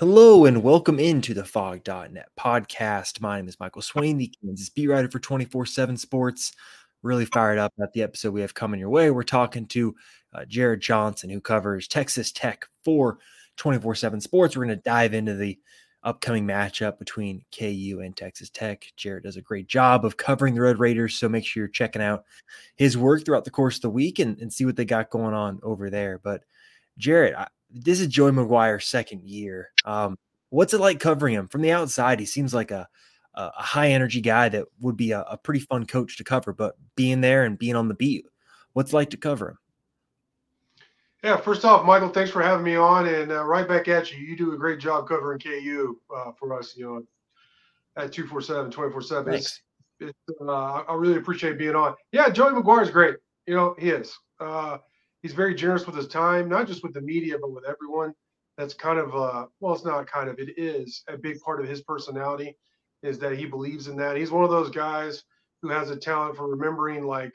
Hello and welcome into the Phog.net podcast. My name is Michael Swain, the Kansas beat writer for 24 7 Sports. Really fired up at the episode we have coming your way. We're talking to uh, Jarrett Johnson, who covers Texas Tech for 24 7 Sports. We're going to dive into the upcoming matchup between KU and Texas Tech. Jarrett does a great job of covering the Red Raiders, so make sure you're checking out his work throughout the course of the week and, and see what they got going on over there. But Jared, I, this is Joey McGuire's second year. Um, what's it like covering him from the outside? He seems like a a high energy guy that would be a, a, pretty fun coach to cover. But being there and being on the beat, what's it like to cover him? Yeah, first off, Michael, thanks for having me on, and uh, right back at you. You do a great job covering KU uh, for us, you know, at 247, 24 7. It's, it's, uh, I really appreciate being on. Yeah, Joey McGuire is great. You know, he is. He's very generous with his time, not just with the media, but with everyone. That's kind of uh, well, it's not kind of, it is a big part of his personality is that he believes in that. He's one of those guys who has a talent for remembering like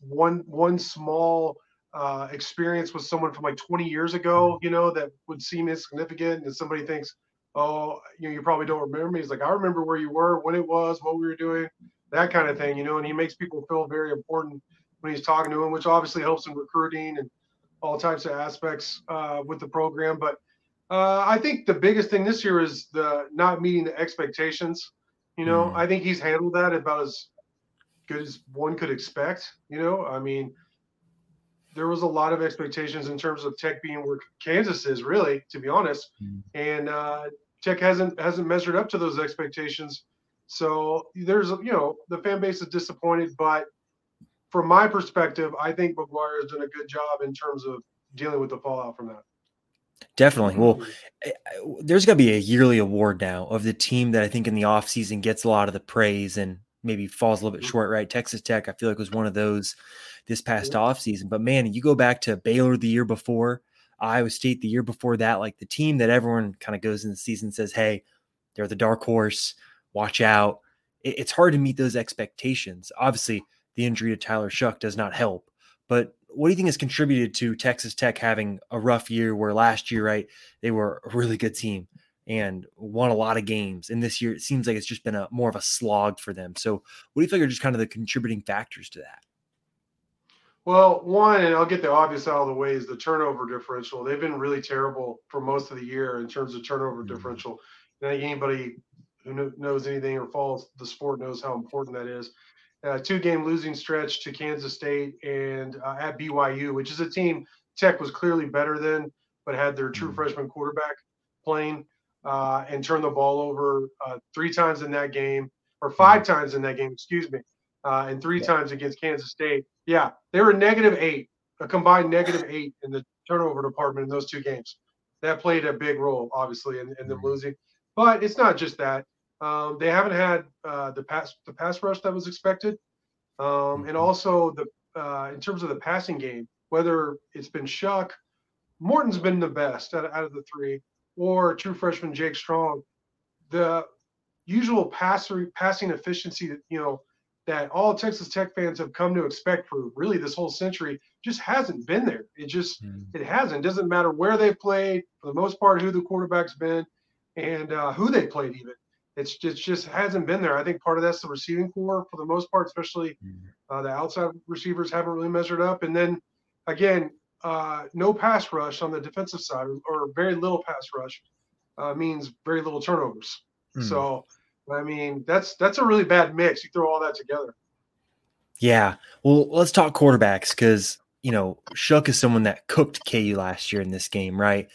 one one small uh, experience with someone from like 20 years ago, you know, that would seem insignificant, and somebody thinks, oh, you know, you probably don't remember me. He's like, I remember where you were, when it was, what we were doing, that kind of thing, you know, and he makes people feel very important when he's talking to him, which obviously helps in recruiting and all types of aspects uh, with the program. But uh, I think the biggest thing this year is the not meeting the expectations. You know, mm. I think he's handled that about as good as one could expect. You know, I mean, there was a lot of expectations in terms of Tech being where Kansas is, really, to be honest, mm. and uh, Tech hasn't hasn't measured up to those expectations. So there's, you know, the fan base is disappointed, but from my perspective, I think McGuire has done a good job in terms of dealing with the fallout from that. Definitely. Well, eh, there's going to be a yearly award now of the team that I think in the offseason gets a lot of the praise and maybe falls a little bit mm-hmm. short, right? Texas Tech, I feel like was one of those this past offseason. But man, you go back to Baylor the year before, Iowa State the year before that, like the team that everyone kind of goes in the season says, hey, they're the dark horse, watch out. It's hard to meet those expectations. Obviously, the injury to Tyler Shough does not help. But what do you think has contributed to Texas Tech having a rough year where last year, right, they were a really good team and won a lot of games. And this year it seems like it's just been a more of a slog for them. So what do you think are just kind of the contributing factors to that? Well, one, and I'll get the obvious out of the way, is the turnover differential. They've been really terrible for most of the year in terms of turnover mm-hmm. differential. And I think anybody who knows anything or follows the sport knows how important that is uh, two game losing stretch to Kansas State and uh, at BYU, which is a team Tech was clearly better than, but had their true mm-hmm. freshman quarterback playing uh, and turned the ball over uh, three times in that game, or five mm-hmm. times in that game, excuse me, uh, and three yeah. times against Kansas State. Yeah, they were negative eight, a combined negative eight in the turnover department in those two games. That played a big role, obviously, in, in them mm-hmm. losing. But it's not just that. Um, they haven't had uh, the pass the pass rush that was expected, um, and mm-hmm. also the uh, in terms of the passing game, whether it's been Shough, Morton's been the best out of, out of the three, or true freshman Jake Strong. The usual passer, passing efficiency that you know that all Texas Tech fans have come to expect for really this whole century just hasn't been there. It just mm. it hasn't. It doesn't matter where they've played for the most part, who the quarterback's been, and uh, who they played even it's just, just hasn't been there. I think part of that's the receiving corps for the most part, especially mm-hmm. uh, the outside receivers haven't really measured up. And then again, uh, no pass rush on the defensive side, or very little pass rush, uh, means very little turnovers. Mm. So, I mean, that's that's a really bad mix. You throw all that together. Yeah. Well, let's talk quarterbacks because you know Shough is someone that cooked KU last year in this game, right?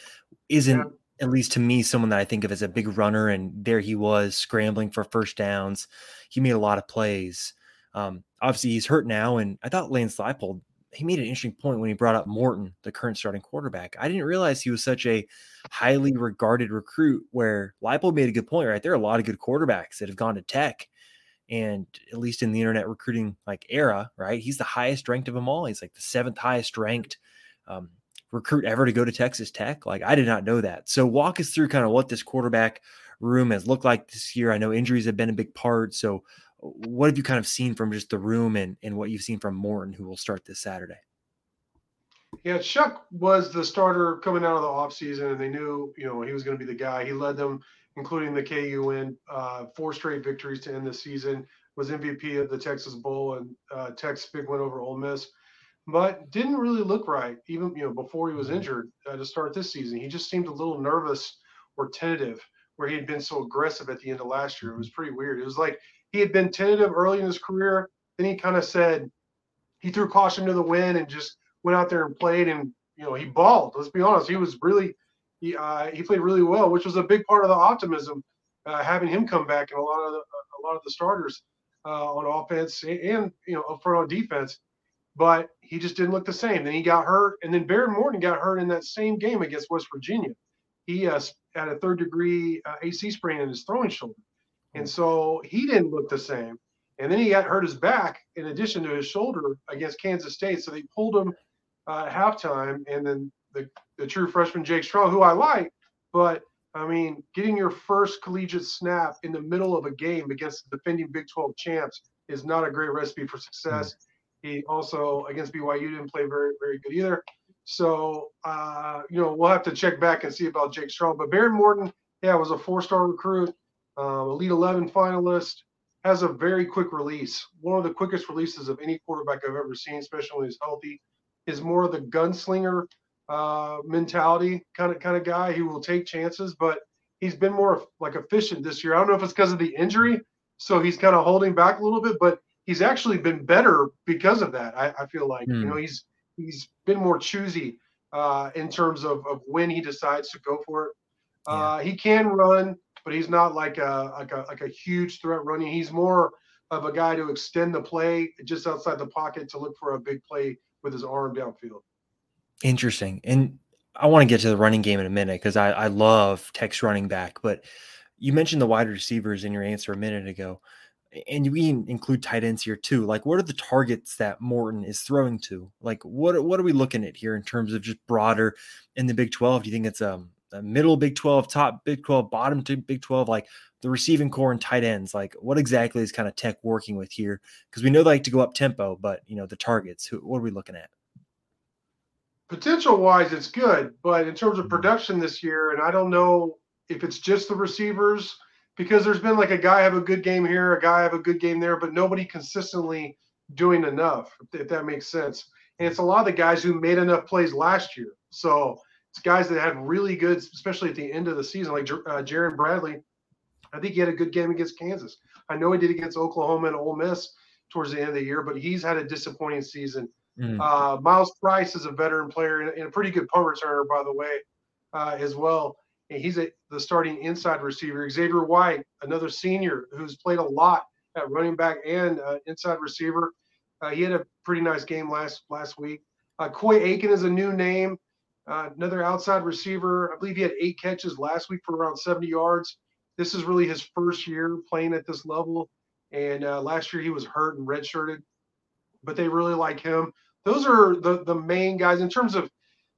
Isn't yeah. At least to me someone that I think of as a big runner, and there he was scrambling for first downs. He made a lot of plays. Um, obviously, he's hurt now, and I thought Lance Leipold he made an interesting point when he brought up Morton, the current starting quarterback. I didn't realize he was such a highly regarded recruit. Where Leipold made a good point, right? There are a lot of good quarterbacks that have gone to Tech, and at least in the internet recruiting like era, right? He's the highest ranked of them all. He's like the seventh highest ranked um, recruit ever to go to Texas Tech. Like I did not know that. So walk us through kind of what this quarterback room has looked like this year. I know injuries have been a big part. So what have you kind of seen from just the room and, and what you've seen from Morton, who will start this Saturday? Yeah, Shough was the starter coming out of the offseason, and they knew, you know, he was going to be the guy. He led them, including the KU win, uh, four straight victories to end the season, was MVP of the Texas Bowl and uh, big win over Ole Miss, but didn't really look right, even, you know, before he was mm-hmm. injured uh, to start this season. He just seemed a little nervous or tentative where he had been so aggressive at the end of last year. It was pretty weird. It was like he had been tentative early in his career. Then he kind of said he threw caution to the wind and just went out there and played. And you know he balled. Let's be honest, he was really he uh, he played really well, which was a big part of the optimism uh, having him come back and a lot of the, a lot of the starters uh, on offense and, and you know up front on defense. But he just didn't look the same. Then he got hurt, and then Behren Morton got hurt in that same game against West Virginia. He uh, had a third degree uh, AC sprain in his throwing shoulder. And so he didn't look the same. And then he got hurt his back in addition to his shoulder against Kansas State. So they pulled him uh, at halftime. And then the, the true freshman Jake Strong, who I like, but I mean, getting your first collegiate snap in the middle of a game against the defending Big 12 champs is not a great recipe for success. Mm-hmm. He also against BYU didn't play very, very good either. So, uh, you know, we'll have to check back and see about Jake Strong. But Behren Morton, yeah, was a four star recruit um, Elite 11 finalist, has a very quick release. One of the quickest releases of any quarterback I've ever seen, especially when he's healthy. Is more of the gunslinger uh, mentality kind of kind of guy. He will take chances, but he's been more like efficient this year. I don't know if it's because of the injury, so he's kind of holding back a little bit, but he's actually been better because of that. I, I feel like mm. you hmm. know he's he's been more choosy uh, in terms of, of when he decides to go for it. Uh, He can run but he's not like a like a like a huge threat running. He's more of a guy to extend the play just outside the pocket to look for a big play with his arm downfield. Interesting. And I want to get to the running game in a minute because I, I love Tech's running back, but you mentioned the wide receivers in your answer a minute ago. And we include tight ends here too. Like, what are the targets that Morton is throwing to? Like, what what are we looking at here in terms of just broader in the Big Twelve? Do you think it's um the middle Big 12, top Big 12, bottom to Big 12, like the receiving corps and tight ends, like what exactly is kind of tech working with here? Because we know they like to go up tempo, but you know, the targets, who, what are we looking at? Potential wise, it's good, but in terms of mm-hmm. production this year, and I don't know if it's just the receivers, because there's been like a guy have a good game here, a guy have a good game there, but nobody consistently doing enough, if that makes sense. And it's a lot of the guys who made enough plays last year. So it's guys that had really good, especially at the end of the season, like uh, Jerand Bradley. I think he had a good game against Kansas. I know he did against Oklahoma and Ole Miss towards the end of the year, but he's had a disappointing season. Mm. Uh, Myles Price is a veteran player and, a pretty good punt returner, by the way, uh, as well. He's a, the starting inside receiver. Xavier White, another senior who's played a lot at running back and uh, inside receiver. Uh, he had a pretty nice game last last week. Uh, Coy Eakin is a new name. Uh, another outside receiver. I believe he had eight catches last week for around 70 yards. This is really his first year playing at this level. And uh, last year he was hurt and redshirted, but they really like him. Those are the, the main guys. In terms of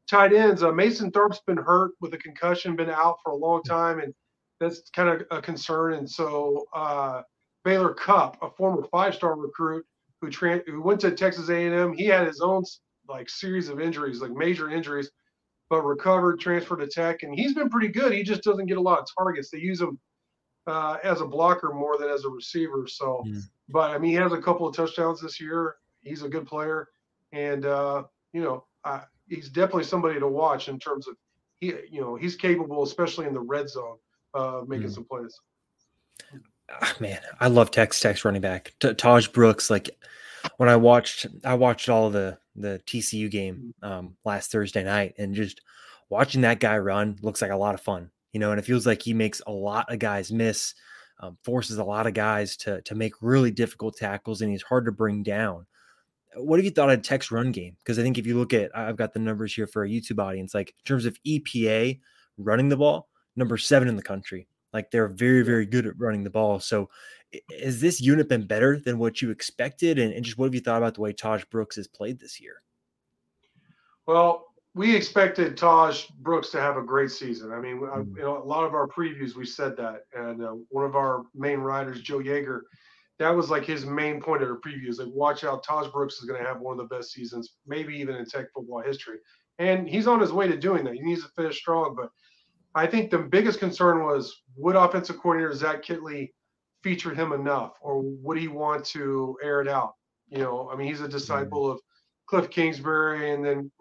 tight ends, uh, Mason Tharp's been hurt with a concussion, been out for a long time, and that's kind of a concern. And so uh, Baylor Cupp, a former five-star recruit who, tra- who went to Texas A&M, he had his own like series of injuries, like major injuries but recovered, transferred to Tech, and he's been pretty good. He just doesn't get a lot of targets. They use him uh, as a blocker more than as a receiver. So, mm. but I mean, he has a couple of touchdowns this year. He's a good player, and uh, you know, I he's definitely somebody to watch in terms of he you know he's capable, especially in the red zone, uh, of making mm. some plays. Oh, man, I love Tex Tex running back T- Tahj Brooks. Like when I watched, I watched all the the TCU game mm. um, last Thursday night, and just watching that guy run looks like a lot of fun. You know, and it feels like he makes a lot of guys miss, um, forces a lot of guys to to make really difficult tackles, and he's hard to bring down what have you thought of Tech's run game? Because I think if you look at, I've got the numbers here for a YouTube audience, like in terms of EPA running the ball, number seven in the country. Like they're very, very good at running the ball. So has this unit been better than what you expected? And, and just what have you thought about the way Tahj Brooks has played this year? Well, we expected Tahj Brooks to have a great season. I mean, mm-hmm. you know, a lot of our previews we said that, and uh, one of our main writers, Joe Yeager, that was like his main point of the previews. Like, watch out, Tahj Brooks is going to have one of the best seasons, maybe even in Tech football history. And he's on his way to doing that. He needs to finish strong. But I think the biggest concern was would offensive coordinator Zach Kittley feature him enough, or would he want to air it out? You know, I mean, he's a disciple of Cliff Kingsbury, and then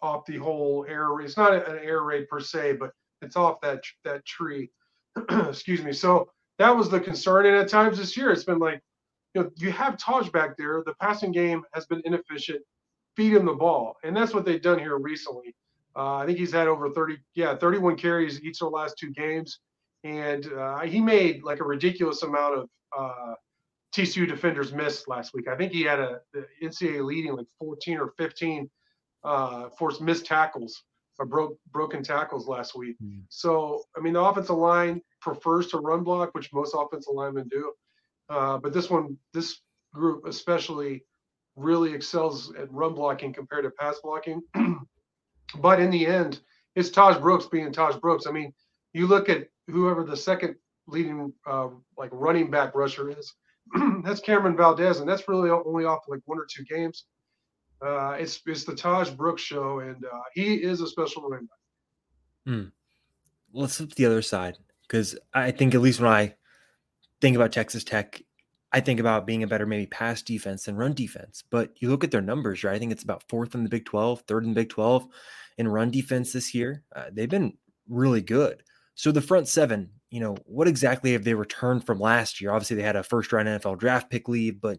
off the whole air. It's not an air raid per se, but it's off that that tree. Excuse me. So that was the concern. And at times this year, it's been like, you know, you have Tahj back there. The passing game has been inefficient. Feed him the ball, and that's what they've done here recently. Uh, I think he's had over 30, yeah, 31 carries each of the last two games, and uh, he made like a ridiculous amount of uh, TCU defenders miss last week. I think he had a the NCAA leading like 14 or 15 uh, forced missed tackles broke broken tackles last week. Mm. So I mean, the offensive line prefers to run block, which most offensive linemen do. Uh, but this one, this group especially, really excels at run blocking compared to pass blocking. but in the end, it's Tahj Brooks being Tahj Brooks. I mean, you look at whoever the second leading uh, like running back rusher is. that's Cameron Valdez, and that's really only off like one or two games. Uh, it's it's the Tahj Brooks show, and uh, he is a special running back. Hmm. Let's flip the other side because I think at least when I think about Texas Tech, I think about being a better maybe pass defense than run defense. But you look at their numbers, right? I think it's about fourth in the Big 12, third in the Big 12 in run defense this year. Uh, they've been really good. So the front seven, you know, what exactly have they returned from last year? Obviously, they had a first round NFL draft pick leave, but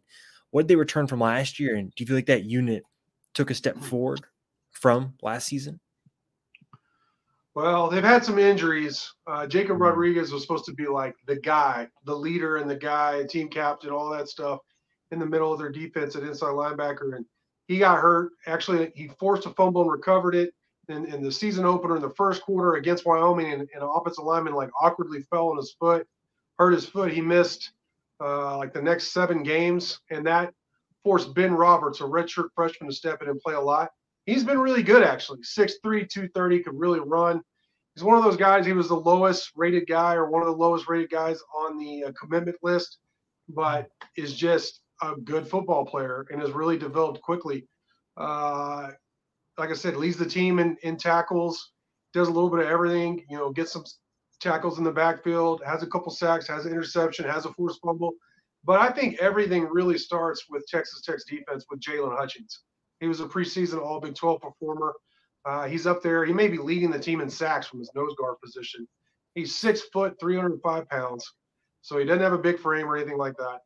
what did they return from last year? And do you feel like that unit took a step forward from last season? Well, they've had some injuries. Uh, Jacob mm-hmm. Rodriguez was supposed to be like the guy, the leader, and the guy, team captain, all that stuff in the middle of their defense at inside linebacker. And he got hurt. Actually, he forced a fumble and recovered it. In, in the season opener in the first quarter against Wyoming, and, and an offensive lineman like awkwardly fell on his foot, hurt his foot. He missed uh, like the next seven games, and that forced Ben Roberts, a redshirt freshman, to step in and play a lot he's been really good actually. 6'3", 230, could really run. He's one of those guys. He was the lowest rated guy or one of the lowest rated guys on the uh, commitment list, but is just a good football player and has really developed quickly. Uh, like I said, leads the team in, in tackles, does a little bit of everything. You know, gets some tackles in the backfield, has a couple sacks, has an interception, has a forced fumble. But I think everything really starts with Texas Tech's defense with Jaylon Hutchings. He was a preseason All Big 12 performer. Uh, he's up there. He may be leading the team in sacks from his nose guard position. He's six foot, 305 pounds. So he doesn't have a big frame or anything like that.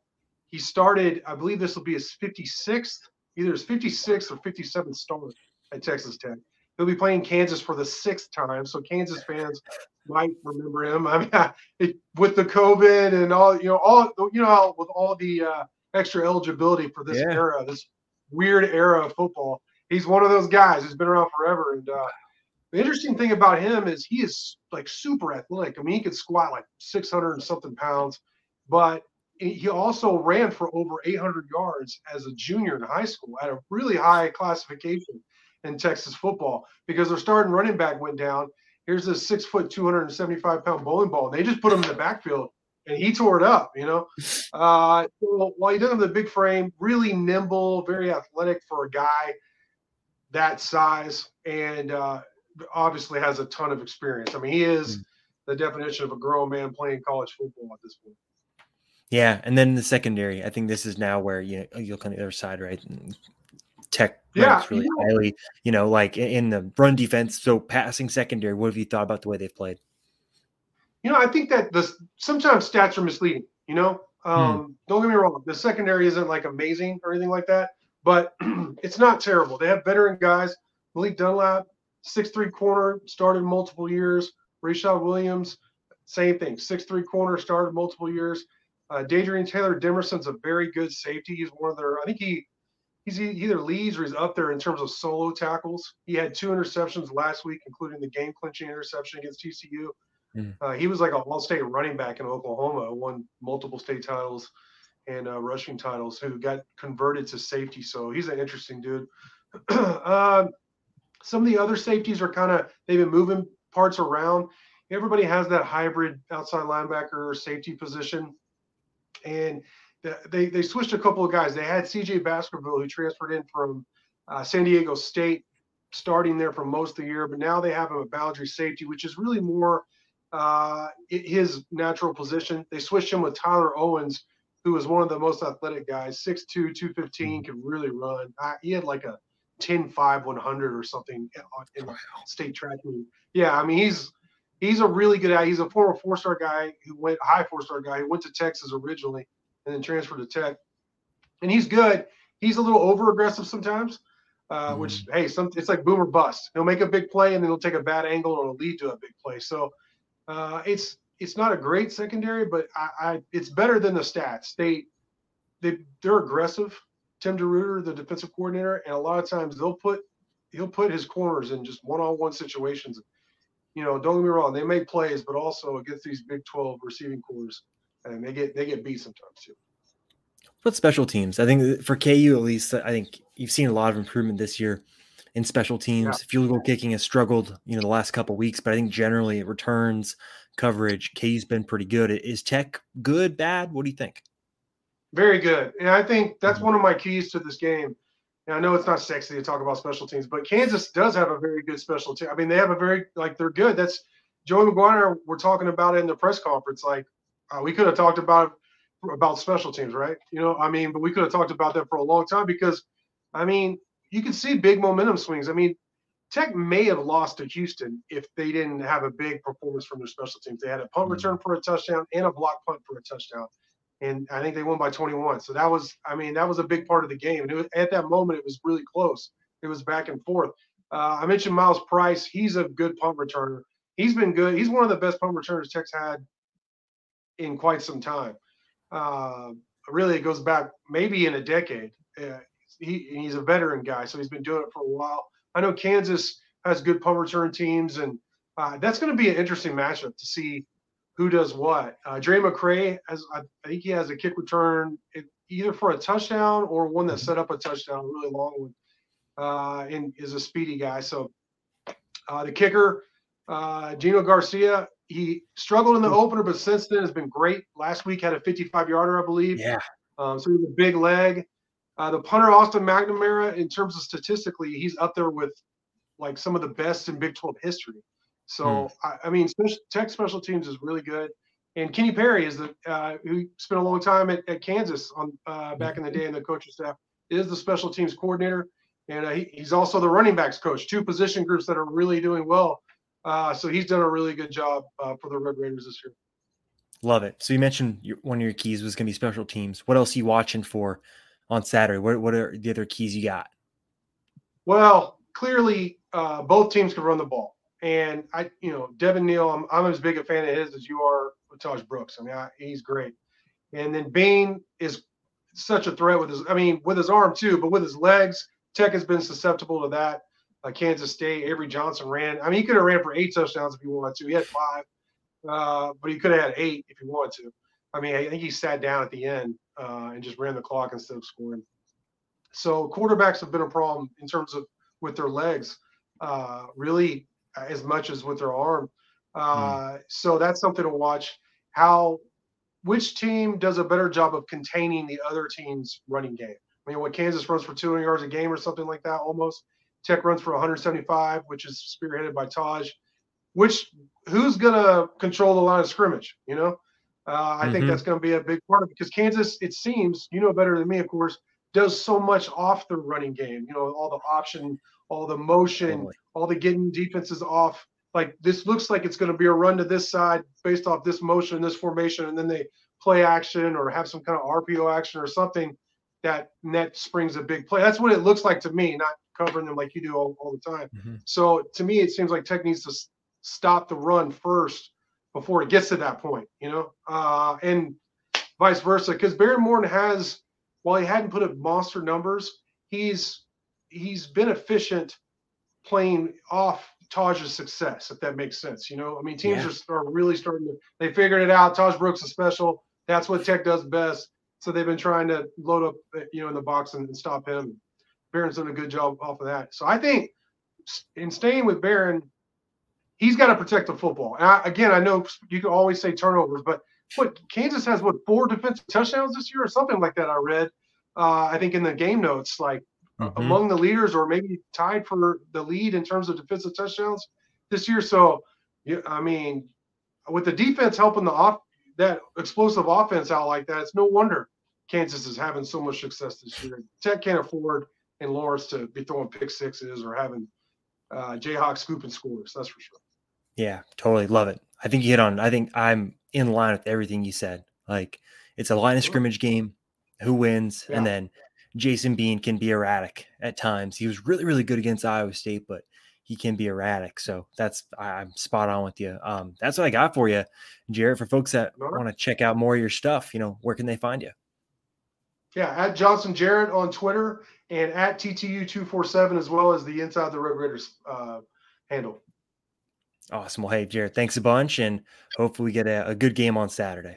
He started, I believe this will be his 56th, either his 56th or 57th start at Texas Tech. He'll be playing Kansas for the sixth time. So Kansas fans might remember him. I mean, it, with the COVID and all, you know, all, you know, with all the uh, extra eligibility for this yeah. era, this weird era of football. He's one of those guys who's been around forever. And uh, the interesting thing about him is he is like super athletic. I mean, he could squat like 600 and something pounds, but he also ran for over 800 yards as a junior in high school at a really high classification in Texas football because their starting running back went down. Here's this six foot, 275 pound bowling ball. They just put him in the backfield and he tore it up, you know. Uh, so while he doesn't have the big frame, really nimble, very athletic for a guy that size, and uh, obviously has a ton of experience. I mean, he is mm. the definition of a grown man playing college football at this point. Yeah, and then the secondary, I think this is now where you know, you look on the other side, right? Tech yeah, really yeah. highly, you know, like in the run defense. So passing secondary, what have you thought about the way they've played? You know, I think that the sometimes stats are misleading. You know, hmm. um, hmm. don't get me wrong, the secondary isn't like amazing or anything like that, but it's not terrible. They have veteran guys. Malik Dunlap, six three corner, started multiple years. Rayshad Williams, same thing, six three corner, started multiple years. Uh, Dadrian Taylor Demerson's a very good safety. He's one of their, I think he he's either leads or he's up there in terms of solo tackles. He had two interceptions last week, including the game clinching interception against TCU. Mm. Uh, he was like a all state running back in Oklahoma, won multiple state titles and uh, rushing titles, who got converted to safety. So he's an interesting dude. uh, some of the other safeties are kind of, they've been moving parts around. Everybody has that hybrid outside linebacker safety position. And they, they switched a couple of guys. They had CJ Baskerville, who transferred in from uh, San Diego State, starting there for most of the year, but now they have him at boundary safety, which is really more uh, his natural position. They switched him with Tyler Owens, who was one of the most athletic guys, 6'2, 215, could really run. I, he had like a 10 5 100 or something in state track meet. Yeah, I mean, he's he's a really good guy. He's a former four star guy who went high four star guy who went to Texas originally and then transferred to Tech. And he's good. He's a little over aggressive sometimes, uh, mm-hmm. which hey, some it's like boomer bust. He'll make a big play and then he'll take a bad angle and it'll lead to a big play. So uh, it's it's not a great secondary, but I, I, it's better than the stats. They they they're aggressive. Tim DeRuyter, the defensive coordinator, and a lot of times they'll put he'll put his corners in just one-on-one situations. You know, don't get me wrong, they make plays, but also against these Big 12 receiving corners, and they get they get beat sometimes too. But special teams, I think for KU at least, I think you've seen a lot of improvement this year in special teams. Yeah. Field goal kicking has struggled, you know, the last couple weeks, but I think generally it returns coverage. KU's been pretty good. Is Tech good, bad? What do you think? Very good, and I think that's mm-hmm. one of my keys to this game. And I know it's not sexy to talk about special teams, but Kansas does have a very good special team. I mean, they have a very like they're good. That's Joey McGuire. We're talking about it in the press conference. Like uh, we could have talked about about special teams, right? You know, I mean, but we could have talked about that for a long time because, I mean, you can see big momentum swings. I mean, Tech may have lost to Houston if they didn't have a big performance from their special teams. They had a punt mm-hmm. return for a touchdown and a block punt for a touchdown, and I think they won by 21. So that was, I mean, that was a big part of the game. And was, at that moment, it was really close. It was back and forth. Uh, I mentioned Myles Price. He's a good punt returner. He's been good. He's one of the best punt returners Tech's had in quite some time. Uh, really, it goes back maybe in a decade. Uh, he, he's a veteran guy, so he's been doing it for a while. I know Kansas has good punt return teams, and uh, that's going to be an interesting matchup to see who does what. Uh, Drae McCray has, I think he has a kick return either for a touchdown or one that set up a touchdown, a really long one, uh, and is a speedy guy. So uh, the kicker, uh, Gino Garcia, he struggled in the opener, but since then has been great. Last week had a 55 yarder, I believe. Yeah. Um, so he's a big leg. Uh, the punter Austin McNamara, in terms of statistically, he's up there with like some of the best in Big 12 history. So mm. I, I, mean, special, Tech special teams is really good. And Kenny Perry is the uh, who spent a long time at, at Kansas on uh, back in the day in the coaching staff is the special teams coordinator, and uh, he, he's also the running backs coach. Two position groups that are really doing well uh, so he's done a really good job uh, for the Red Raiders this year. Love it. So you mentioned your, one of your keys was going to be special teams. What else are you watching for on Saturday? What, what are the other keys you got? Well, clearly uh, both teams can run the ball. And I, you know, Devin Neal, I'm, I'm as big a fan of his as you are with Tahj Brooks. I mean, I, he's great. And then Bean is such a threat with his, I mean, with his arm too, but with his legs, Tech has been susceptible to that uh, Kansas State. Avery Johnson ran. I mean, he could have ran for eight touchdowns if he wanted to. He had five, uh, but he could have had eight if he wanted to. I mean, I think he sat down at the end uh, and just ran the clock instead of scoring. So quarterbacks have been a problem in terms of with their legs, uh, really as much as with their arm. Mm. So that's something to watch. How which team does a better job of containing the other team's running game? I mean, when Kansas runs for 200 yards a game or something like that, almost Tech runs for 175, which is spearheaded by Tahj. Which who's gonna control the line of scrimmage? You know, uh, I mm-hmm. think that's going to be a big part of it because Kansas, it seems, you know better than me, of course. does so much off the running game. You know, all the option, all the motion, totally. all the getting defenses off. Like this looks like it's going to be a run to this side based off this motion, this formation, and then they play action or have some kind of RPO action or something that net springs a big play. That's what it looks like to me, not covering them like you do all, all the time. Mm-hmm. So to me, it seems like Tech needs to s- stop the run first before it gets to that point, you know, uh, and vice versa. Because Behren Morton has, while he hadn't put up monster numbers, he's he's been efficient playing off Tahj's success, if that makes sense. You know, I mean, teams yeah. are, are really starting to they figured it out. Tahj Brooks is special. That's what Tech does best. So they've been trying to load up, you know, in the box and, and stop him. Behren's done a good job off of that. So I think in staying with Behren, he's got to protect the football. And I, again, I know you can always say turnovers, but what Kansas has what four defensive touchdowns this year or something like that. I read, uh, I think in the game notes, like mm-hmm. among the leaders or maybe tied for the lead in terms of defensive touchdowns this year. So, I mean, with the defense helping the off that explosive offense out like that, it's no wonder Kansas is having so much success this year. Tech can't afford in Lawrence to be throwing pick sixes or having uh, Jayhawk scooping scores. That's for sure. Yeah, totally love it. I think you hit on. I think I'm in line with everything you said. Like it's a line of scrimmage game. Who wins? Yeah. And then Jason Bean can be erratic at times. He was really, really good against Iowa State, but he can be erratic. So that's I'm spot on with you. Um, that's what I got for you, Jarrett. For folks that want to check out more of your stuff, you know, where can they find you? Yeah, at Johnson Jarrett on Twitter and at TTU247 as well as the Inside the Red Raiders uh, handle. Awesome. Well, hey, Jarrett, thanks a bunch, and hopefully we get a, a good game on Saturday.